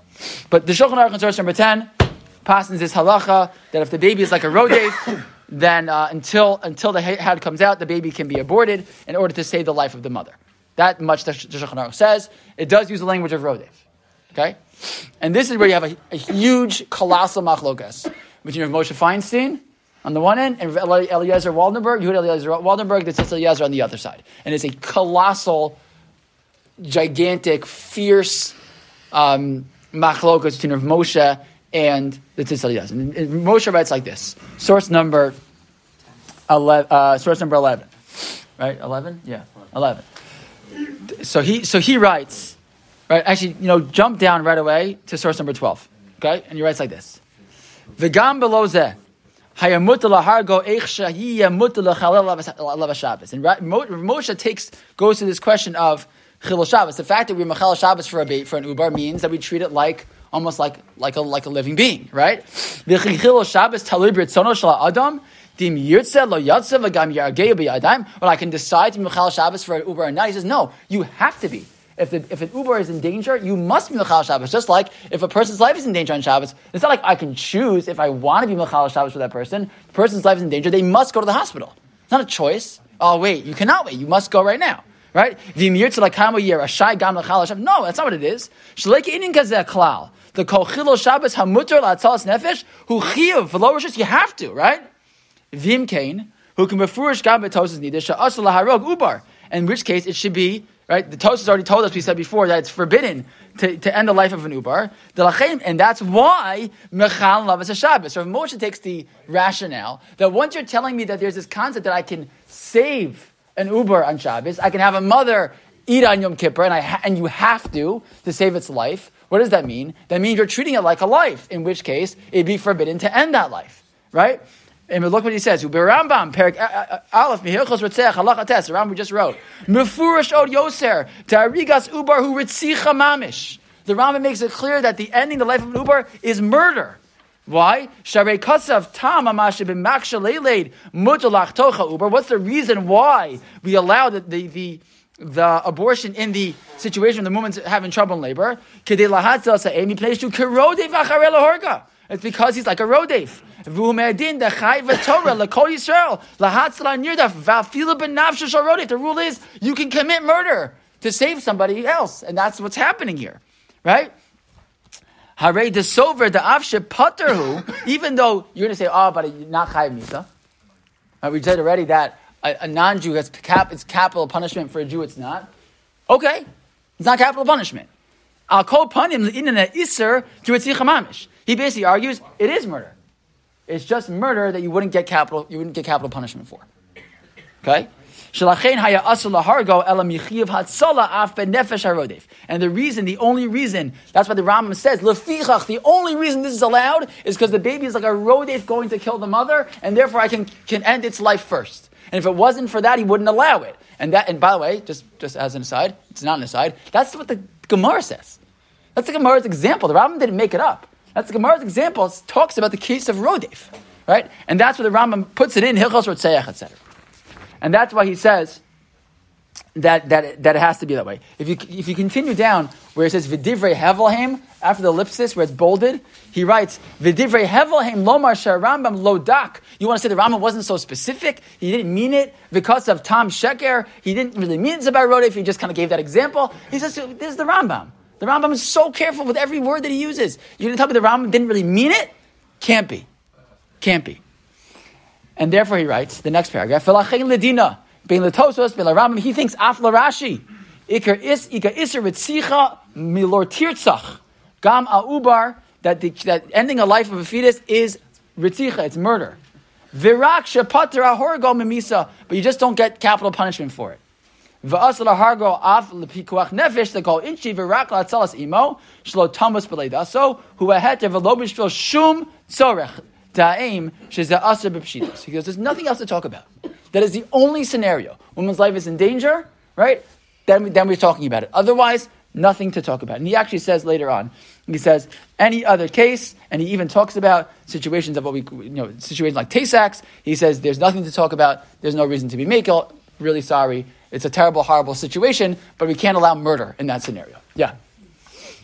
[SPEAKER 1] But the Shulchan Aruch source number ten passes this halacha that if the baby is like a rodef, then uh, until until the head comes out, the baby can be aborted in order to save the life of the mother. That much the Sh- the Shulchan Aruch says. It does use the language of rodef. Okay, and this is where you have a, a huge colossal machlokas between Moshe Feinstein on the one end and Eliezer Waldenberg, Yehuda Eliezer Waldenberg, the Tzitz Eliezer on the other side, and it's a colossal, gigantic, fierce um, machlokas between Rav Moshe and the Tzitz Eliezer. And, and Moshe writes like this: source number eleven, uh, source number eleven, right? Eleven, yeah, eleven. So he so he writes. Right, actually, you know, jump down right away to source number 12. Okay? And he writes like this. V'gam below zeh, hayamut lahargo Shabbos. And Moshe takes, goes to this question of chilul Shabbos. The fact that we machal Shabbos for a bait, for an ubar means that we treat it like, almost like, like a, like a living being, right? V'chilul Shabbos talib ritzono shel adam, Dim I can decide to be machal Shabbos for an ubar or not. He says, no, you have to be. If, the, if an Ubar is in danger, you must be Mechal Shabbos. Just like if a person's life is in danger on Shabbos, it's not like I can choose if I want to be Mechal Shabbos for that person. The person's life is in danger, they must go to the hospital. It's not a choice. Oh, wait, you cannot wait. You must go right now. Right? Mechal. No, that's not what it is. The kol chilo Shabbos hamuter la'atzalas nefesh hu chiyuv v'lo. You have to, right? Vim kain who can befurish gam betosis nideh sha'asal laharog ubar. In which case, it should be right? The Tosfos already told us, we said before, that it's forbidden to, to end the life of an Ubar. And that's why Mechal Lavas Shabbos. So Moshe takes the rationale that once you're telling me that there's this concept that I can save an Ubar on Shabbos, I can have a mother eat on Yom Kippur, and, I ha- and you have to to save its life. What does that mean? That means you're treating it like a life, in which case it'd be forbidden to end that life, right? And look what he says. Rambam, Perik Aleph, Mihilchos Ritzech, Halacha Tes, the Rambam we just wrote. Mefurish Od Yoser, Ta'arigas Ubar Hu Ritzicha Mamish. The Rambam makes it clear that the ending the life of an Ubar is murder. Why? Sharei Katsav Tam Amash B'Maksha Leiled Mutalach Tocha Ubar. What's the reason why we allow the, the, the the abortion in the situation when the woman's having trouble in labor. It's because he's like a rodef. The rule is you can commit murder to save somebody else, and that's what's happening here, right? Hare de sover the avshe paterhu. Even though you're going to say, "Oh, but you're not chayiv misa," right, we said already that a, a non-Jew has cap, it's capital punishment for a Jew. It's not. Okay, it's not capital punishment. Al kol panim in an iser mamish. He basically argues it is murder. It's just murder that you wouldn't get capital. You wouldn't get capital punishment for. Okay. And the reason, the only reason, that's why the Rambam says, the only reason this is allowed is because the baby is like a rodef going to kill the mother, and therefore I can, can end its life first. And if it wasn't for that, he wouldn't allow it. And that, and by the way, just, just as an aside, it's not an aside, that's what the Gemara says. That's the Gemara's example. The Rambam didn't make it up. That's the Gemara's example. It talks about the case of Rodef, right? And that's where the Rambam puts it in Hilchos Rotzeach, etc. And that's why he says that, that, that it has to be that way. If you, if you continue down where it says Vidivrei Hevelheim, after the ellipsis where it's bolded, he writes Vidivrei Hevelheim Lomar Rambam Lodak. You want to say the Rambam wasn't so specific? He didn't mean it because of Tom Sheker. He didn't really mean it's about Rodef. He just kind of gave that example. He says this is the Rambam. The Rambam is so careful with every word that he uses. You're going to tell me the Rambam didn't really mean it? Can't be. Can't be. And therefore he writes, the next paragraph, he thinks af Rashi, is, milor tirtzach, gam ubar that, the, that ending a life of a fetus is ritzicha, it's murder. Virak shepater ahorgo memisa, but you just don't get capital punishment for it. Nefesh the inchi imo shum. He goes, there's nothing else to talk about. That is the only scenario. Woman's life is in danger, right? Then, then we're talking about it. Otherwise, nothing to talk about. And he actually says later on, he says, any other case, and he even talks about situations of what we, you know, situations like Tay-Sachs, he says, there's nothing to talk about, there's no reason to be makel, really sorry, it's a terrible, horrible situation, but we can't allow murder in that scenario. Yeah.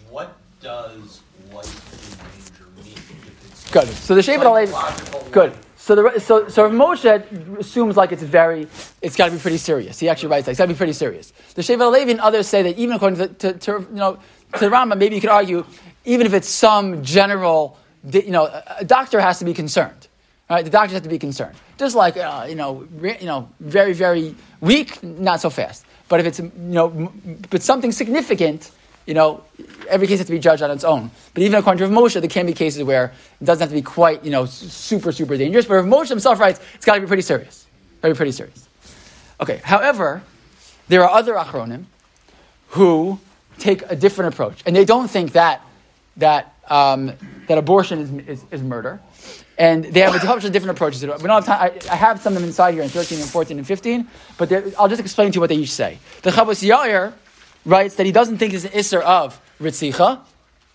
[SPEAKER 3] What does life in danger mean?
[SPEAKER 1] Good. So the Shevet HaLevi. Good. So the so so Moshe assumes like it's very, it's got to be pretty serious. He actually writes that it's got to be pretty serious. The Shevet HaLevi and others say that even according to, to, to you know to the Rambam, maybe you could argue even if it's some general, you know, a doctor has to be concerned. Right? The doctors have to be concerned. Just like uh, you know, re, you know, very very weak, not so fast. But if it's you know, but something significant, you know, every case has to be judged on its own. But even according to Moshe, there can be cases where it doesn't have to be quite you know super super dangerous. But Rav Moshe himself writes it's got to be pretty serious, very pretty serious. Okay. However, there are other achronim who take a different approach, and they don't think that that um, that abortion is, is, is murder. And they have a bunch of different approaches. We don't have time. I, I, have some of them inside here in 13 and 14 and 15, but I'll just explain to you what they each say. The Chavos Yair writes that he doesn't think it's an Isser of Ritzicha,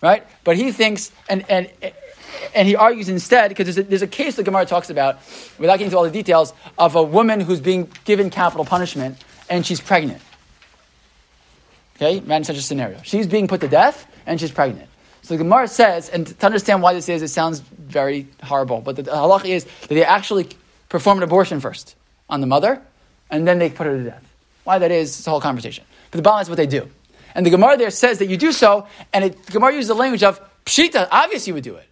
[SPEAKER 1] right? But he thinks, and, and, and he argues instead, because there's a, there's a case the Gemara talks about, without getting into all the details, of a woman who's being given capital punishment and she's pregnant. Okay, imagine such a scenario. She's being put to death and she's pregnant. So the Gemara says, and to understand why this is, it sounds very horrible, but the halach is that they actually perform an abortion first on the mother, and then they put her to death. Why that is, it's a whole conversation. But the bottom is what they do. And the Gemara there says that you do so, and it, the Gemara uses the language of pshita, obvious you would do it.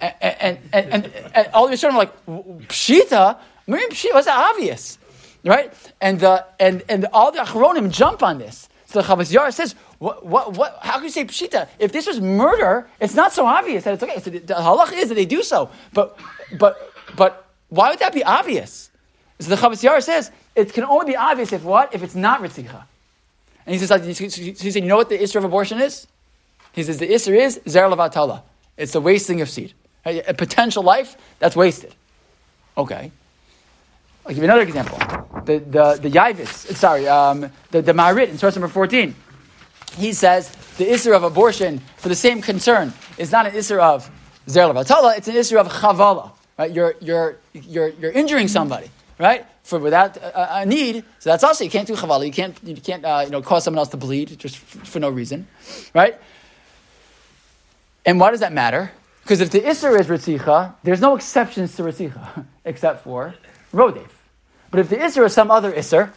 [SPEAKER 1] And, and, and, and, all of a sudden, like, pshita? Miriam pshita, what's that obvious? Right? And, the, and, and all the achronim jump on this. So the Chavos Yair says, what, what, what, how can you say pshita? If this was murder, it's not so obvious that it's okay. So the, halach is that they do so. But, but, but why would that be obvious? So the Chavos Yair says, it can only be obvious if what? If it's not ritzicha. And he says, he said, you know what the issue of abortion is? He says, the issue is zer levatala. It's the wasting of seed. A potential life, that's wasted. Okay. I'll give you another example. The, the, the Yaivis, sorry, um, the, the Marit in source number 14 he says the Isser of abortion for the same concern is not an Isser of Zer Levatala, it's an Isser of Chavala. Right? You're, you're, you're, you're injuring somebody, right? For without a, a need, so that's also you can't do chavala. You can't you can't uh, you know cause someone else to bleed just f- for no reason, right? And why does that matter? Because if the isser is ritzicha, there's no exceptions to ritzicha except for rodef. But if the isser is some other isser,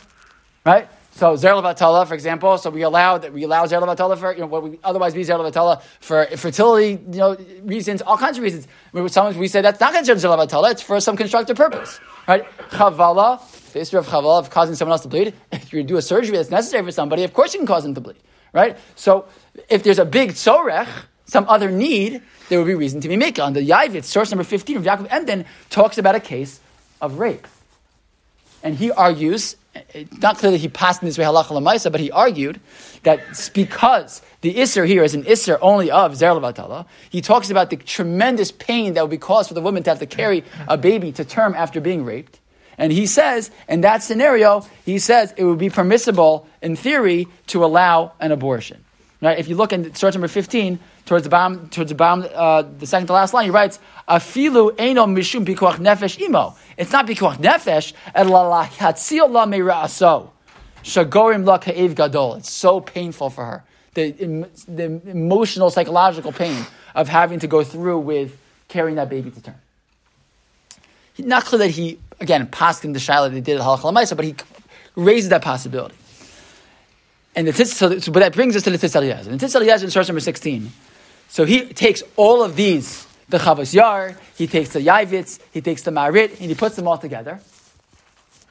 [SPEAKER 1] right? So zer levatala, for example, so we allow that we allow zer levatala for you know what would otherwise be zer levatala for fertility, you know, reasons, all kinds of reasons. Sometimes we say that's not considered zer levatala; it's for some constructive purpose, right? Chavala, the issue of chavala of causing someone else to bleed. If you do a surgery that's necessary for somebody, of course you can cause them to bleed, right? So if there's a big tzorech, some other need, there would be reason to be making. On the Yavit, source number fifteen of Yaakov Emden talks about a case of rape, and he argues it's not clear that he passed in this way halacha lemaisa, but he argued that because the isser here is an isser only of zer levatala, he talks about the tremendous pain that would be caused for the woman to have to carry a baby to term after being raped. And he says, in that scenario, he says it would be permissible, in theory, to allow an abortion. Right? If you look in source number 15, towards the bottom, towards the bottom, uh, the second to last line, he writes, "Afilu eno mishum pikuach nefesh imo." It's not pikuach nefesh, elahatzil la meiraaso, shagorim la ka'ev gadol. It's so painful for her, the, the emotional, psychological pain of having to go through with carrying that baby to term. Not clear that he again passed in the shiloh they did at halacha but he raises that possibility. And the so, so, but that brings us to the tzitz Eliezer. And the tzitz Eliezer in source number 16. So he takes all of these, the Chavos Yair, he takes the Yavitz, he takes the Marit, and he puts them all together.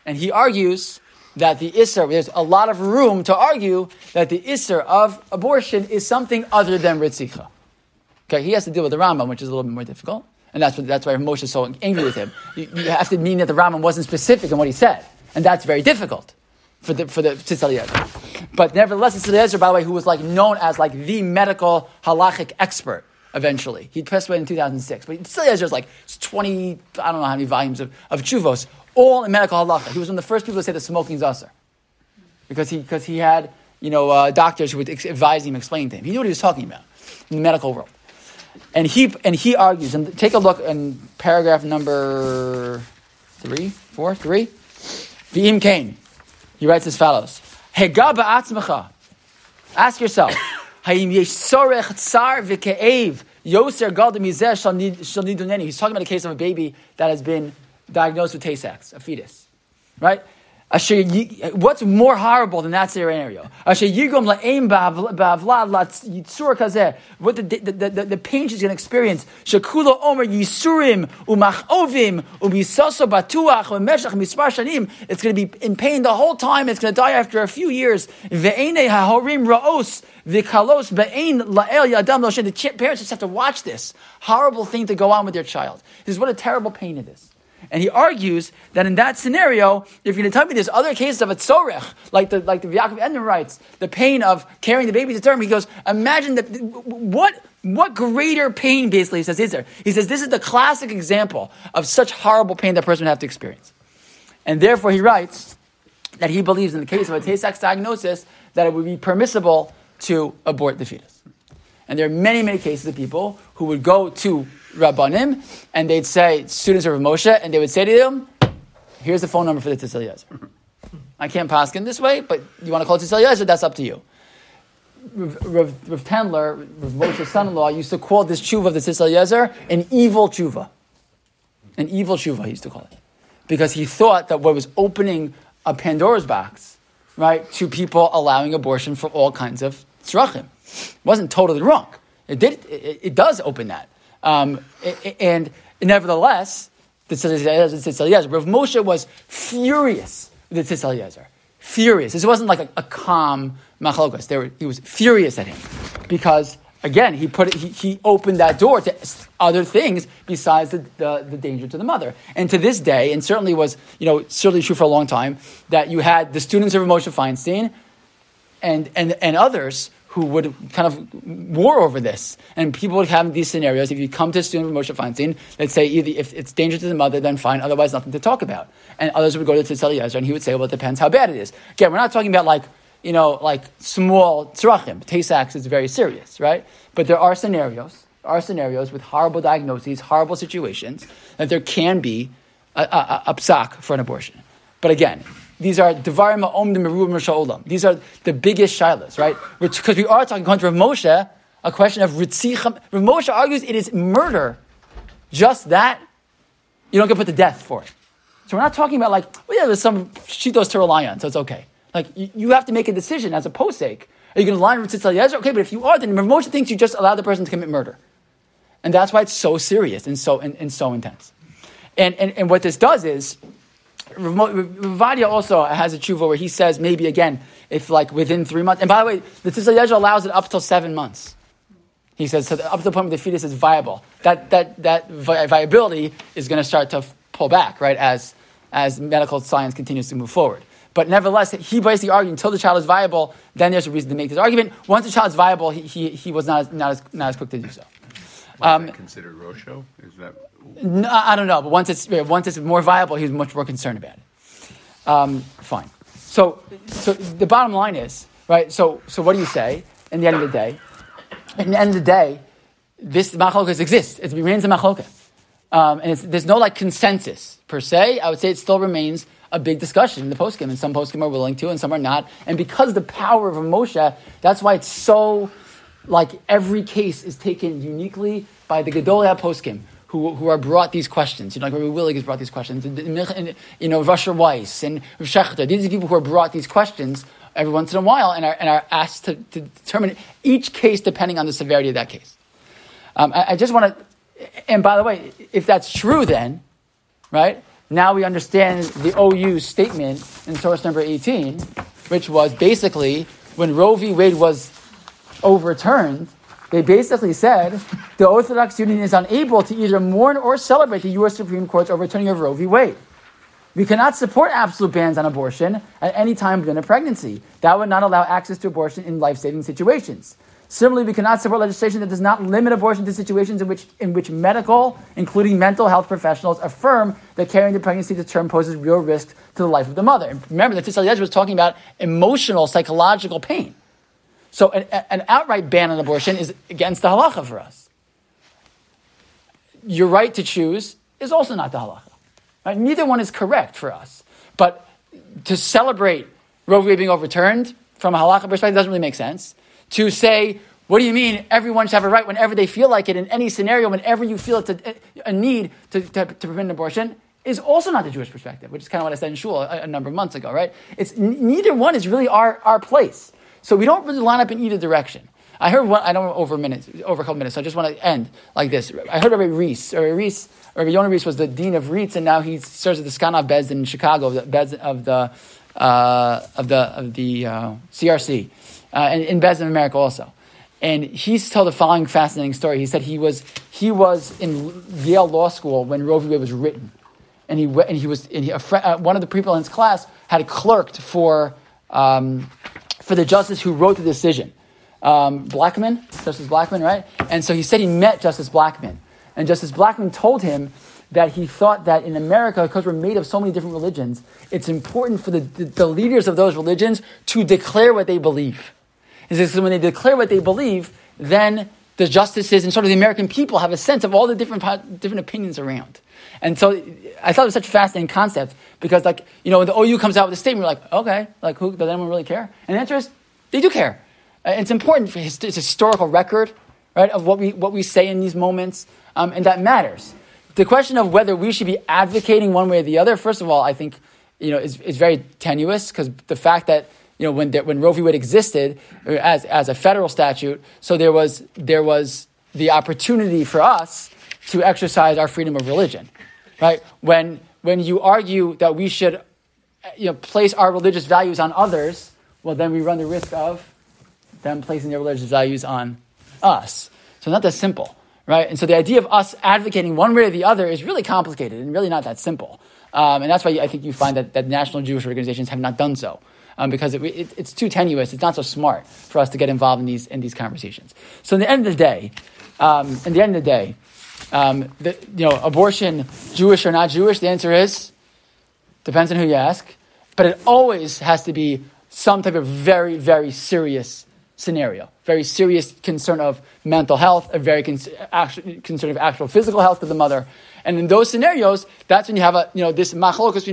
[SPEAKER 1] And he argues that the Isser, there's a lot of room to argue that the Isser of abortion is something other than Ritzicha. Okay, he has to deal with the Rambam, which is a little bit more difficult. And that's, what, that's why Moshe is so angry with him. You, you have to mean that the Rambam wasn't specific in what he said. And that's very difficult for the, for the Tzitz Eliezer. But nevertheless, Tzitz Eliezer, by the way, who was like known as like the medical halachic expert eventually. He passed away in 2006. But Tzitz Eliezer is like 20, I don't know how many volumes of, of chuvos, all in medical halacha. He was one of the first people to say that smoking is usher. Because he, because he had, you know, uh, doctors who would ex- advise him, explain to him. He knew what he was talking about in the medical world. And he, and he argues, and take a look in paragraph number three, four, three. V'im Kane. He writes as follows. Hega ba'atzmecha. Ask yourself. Hayim yesh sorech tsar v'ke'ev yoser gadol mizeh shal niduneni. He's talking about a case of a baby that has been diagnosed with Tay-Sachs, a fetus. Right? What's more horrible than that scenario? What the, the, the, the, pain she's going to experience. Shekula omer yisurim umachovim umisoso batuach um umeshach mispar shanim. It's going to be in pain the whole time. It's going to die after a few years. Ve'ene hahorim ra'os v'kalos be'ein la'el yadam. The parents just have to watch this horrible thing to go on with their child. This is what a terrible pain it is. And he argues that in that scenario, if you're going to tell me there's other cases of a tzorech, like the like the Yaakov Emden writes, the pain of carrying the baby to term, he goes, imagine that what what greater pain basically he says is there? He says this is the classic example of such horrible pain that person would have to experience. And therefore he writes that he believes in the case of a Tay-Sachs diagnosis that it would be permissible to abort the fetus. And there are many, many cases of people who would go to Rabbanim and they'd say, students of Moshe, and they would say to them, here's the phone number for the Tzitz Eliezer. I can't pass in this way, but you want to call it Tzitz that's up to you. Rav, Rav, Rav Tendler, Rav Moshe's son-in-law, used to call this tshuva of the Tzitz Eliezer an evil tshuva. An evil tshuva, he used to call it. Because he thought that what was opening a Pandora's box, right, to people allowing abortion for all kinds of tzrachim. wasn't totally wrong. It did. It, it does open that. Um, and nevertheless, the Tzitz Eliezer, Rav Moshe was furious with the Tzitz. Furious. This wasn't like a, a calm machlokas. Were, he was furious at him because, again, he put it, he, he opened that door to other things besides the, the, the, danger to the mother. And to this day, and certainly was, you know, certainly true for a long time, that you had the students of Moshe Feinstein and, and, and others who would kind of war over this. And people would have these scenarios. If you come to a student from Moshe Feinstein, let's say either if it's dangerous to the mother, then fine, otherwise nothing to talk about. And others would go to Tzitz Eliezer, and he would say, well, it depends how bad it is. Again, we're not talking about like, you know, like small tzrachim. Tay-Sachs is very serious, right? But there are scenarios, are scenarios with horrible diagnoses, horrible situations, that there can be a, a, a psak for an abortion. But again, these are devarim om olam. These are the biggest shilas, right? Because we are talking according to Rav Moshe, a question of ritzicham. Rav Moshe argues it is murder. Just that you don't get put to death for it. So we're not talking about like, well, yeah, there's some shitos to rely on, so it's okay. Like you, you have to make a decision as a posek. Are you going to lie with Tzitz Eliezer? Okay, but if you are, then Rav Moshe thinks you just allow the person to commit murder, and that's why it's so serious and so and, and so intense. And, and and what this does is Ravadia also has a tshuva where he says maybe again if like within three months. And by the way, the Tzitz allows it up till seven months. He says so up to the point where the fetus is viable. That that that vi- viability is going to start to pull back, right? As as medical science continues to move forward. But nevertheless, he basically argued until the child is viable, then there's a reason to make this argument. Once the child is viable, he, he, he was not as, not, as, not as quick to do so.
[SPEAKER 7] Um, that considered Rosho? Is that?
[SPEAKER 1] No, I don't know, but once it's once it's more viable, he's much more concerned about it. Um, fine. So, so the bottom line is right. So, so what do you say? In the end of the day, in the end of the day, this machlokas exists. It remains a machlokas, um, and there's no like consensus per se. I would say it still remains a big discussion in the poskim, and some poskim are willing to, and some are not. And because the power of a Moshe, that's why it's so like every case is taken uniquely by the Gedolia poskim who, who are brought these questions. You know, like Rabbi Willig has brought these questions. And, and, you know, Rasher Weiss and Schachter. These are people who are brought these questions every once in a while and are, and are asked to, to determine each case depending on the severity of that case. Um, I, I just want to, and by the way, if that's true, then, right, now we understand the OU statement in source number 18, which was basically when Roe v. Wade was overturned, they basically said the Orthodox Union is unable to either mourn or celebrate the U.S. Supreme Court's overturning of Roe v. Wade. We cannot support absolute bans on abortion at any time within a pregnancy. That would not allow access to abortion in life saving situations. Similarly, we cannot support legislation that does not limit abortion to situations in which, in which medical, including mental health professionals, affirm that carrying the pregnancy to term poses real risk to the life of the mother. And remember that Tzitz Eliezer was talking about emotional, psychological pain. So an, an outright ban on abortion is against the halacha for us. Your right to choose is also not the halacha. Right? Neither one is correct for us. But to celebrate Roe v. Being overturned from a halacha perspective doesn't really make sense. To say, what do you mean everyone should have a right whenever they feel like it in any scenario, whenever you feel it's a, a need to, to, to prevent an abortion, is also not the Jewish perspective, which is kind of what I said in shul a, a number of months ago, right? It's, n- neither one is really our, our place. So we don't really line up in either direction. I heard one, I don't know over a minute, over a couple minutes, so I just want to end like this. I heard Rabbi Reiss, or Reiss, or Rabbi Yonah Reiss was the dean of RIETS, and now he serves at the Skanav Beis Din in Chicago, the of the, uh, of the, of the uh, CRC, uh, and in Beis Din America also. And he's told the following fascinating story. He said he was, he was in Yale Law School when Roe v. Wade was written. And he, and he was, and he, a friend, uh, one of the people in his class had clerked for, um, for the justice who wrote the decision. Um, Blackmun, Justice Blackmun, right? And so he said he met Justice Blackmun. And Justice Blackmun told him that he thought that in America, because we're made of so many different religions, it's important for the, the, the leaders of those religions to declare what they believe. Says, so when they declare what they believe, then the justices and sort of the American people have a sense of all the different, different opinions around. And so I thought it was such a fascinating concept because, like, you know, when the OU comes out with a statement, you're like, okay, like, who, does anyone really care? And the answer is, they do care. Uh, it's important for his, his, historical record, right, of what we, what we say in these moments, um, and that matters. The question of whether we should be advocating one way or the other, first of all, I think, you know, is, is very tenuous because the fact that you know, when, when Roe v. Wade existed uh, as, as a federal statute, so there was, there was the opportunity for us to exercise our freedom of religion, right? When, when you argue that we should you know, place our religious values on others, well, then we run the risk of them placing their religious values on us. So not that simple, right? And so the idea of us advocating one way or the other is really complicated and really not that simple. Um, and that's why I think you find that, that national Jewish organizations have not done so um, because it, it, it's too tenuous. It's not so smart for us to get involved in these in these conversations. So, in the end of the day, um, in the end of the day, um, the, you know, abortion, Jewish or not Jewish, the answer is depends on who you ask, but it always has to be some type of very very serious scenario, very serious concern of mental health, a very con- actual, concern of actual physical health of the mother. And in those scenarios, that's when you have a, you know, this machlokas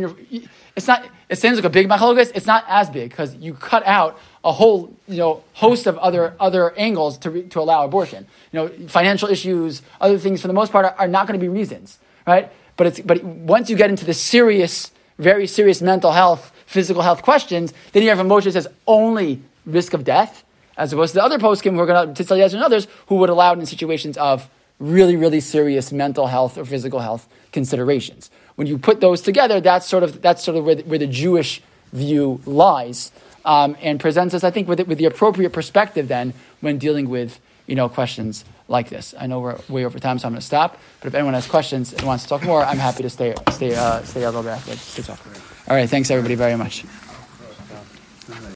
[SPEAKER 1] it's not, it seems like a big machlokas. It's not as big because you cut out a whole, you know, host of other, other angles to, re, to allow abortion. You know, financial issues, other things for the most part are, are not going to be reasons, right? But it's, but once you get into the serious, very serious mental health, physical health questions, then you have a motion that says only risk of death, as opposed to the other poskim who are going to tell you and others who would allow it in situations of really, really serious mental health or physical health considerations. When you put those together, that's sort of, that's sort of where the, where the Jewish view lies um, and presents us, I think, with, with the appropriate perspective then when dealing with you know, questions like this. I know we're way over time, so I'm going to stop. But if anyone has questions and wants to talk more, I'm happy to stay, stay, uh, stay a little bit after to talk. All right, thanks everybody very much.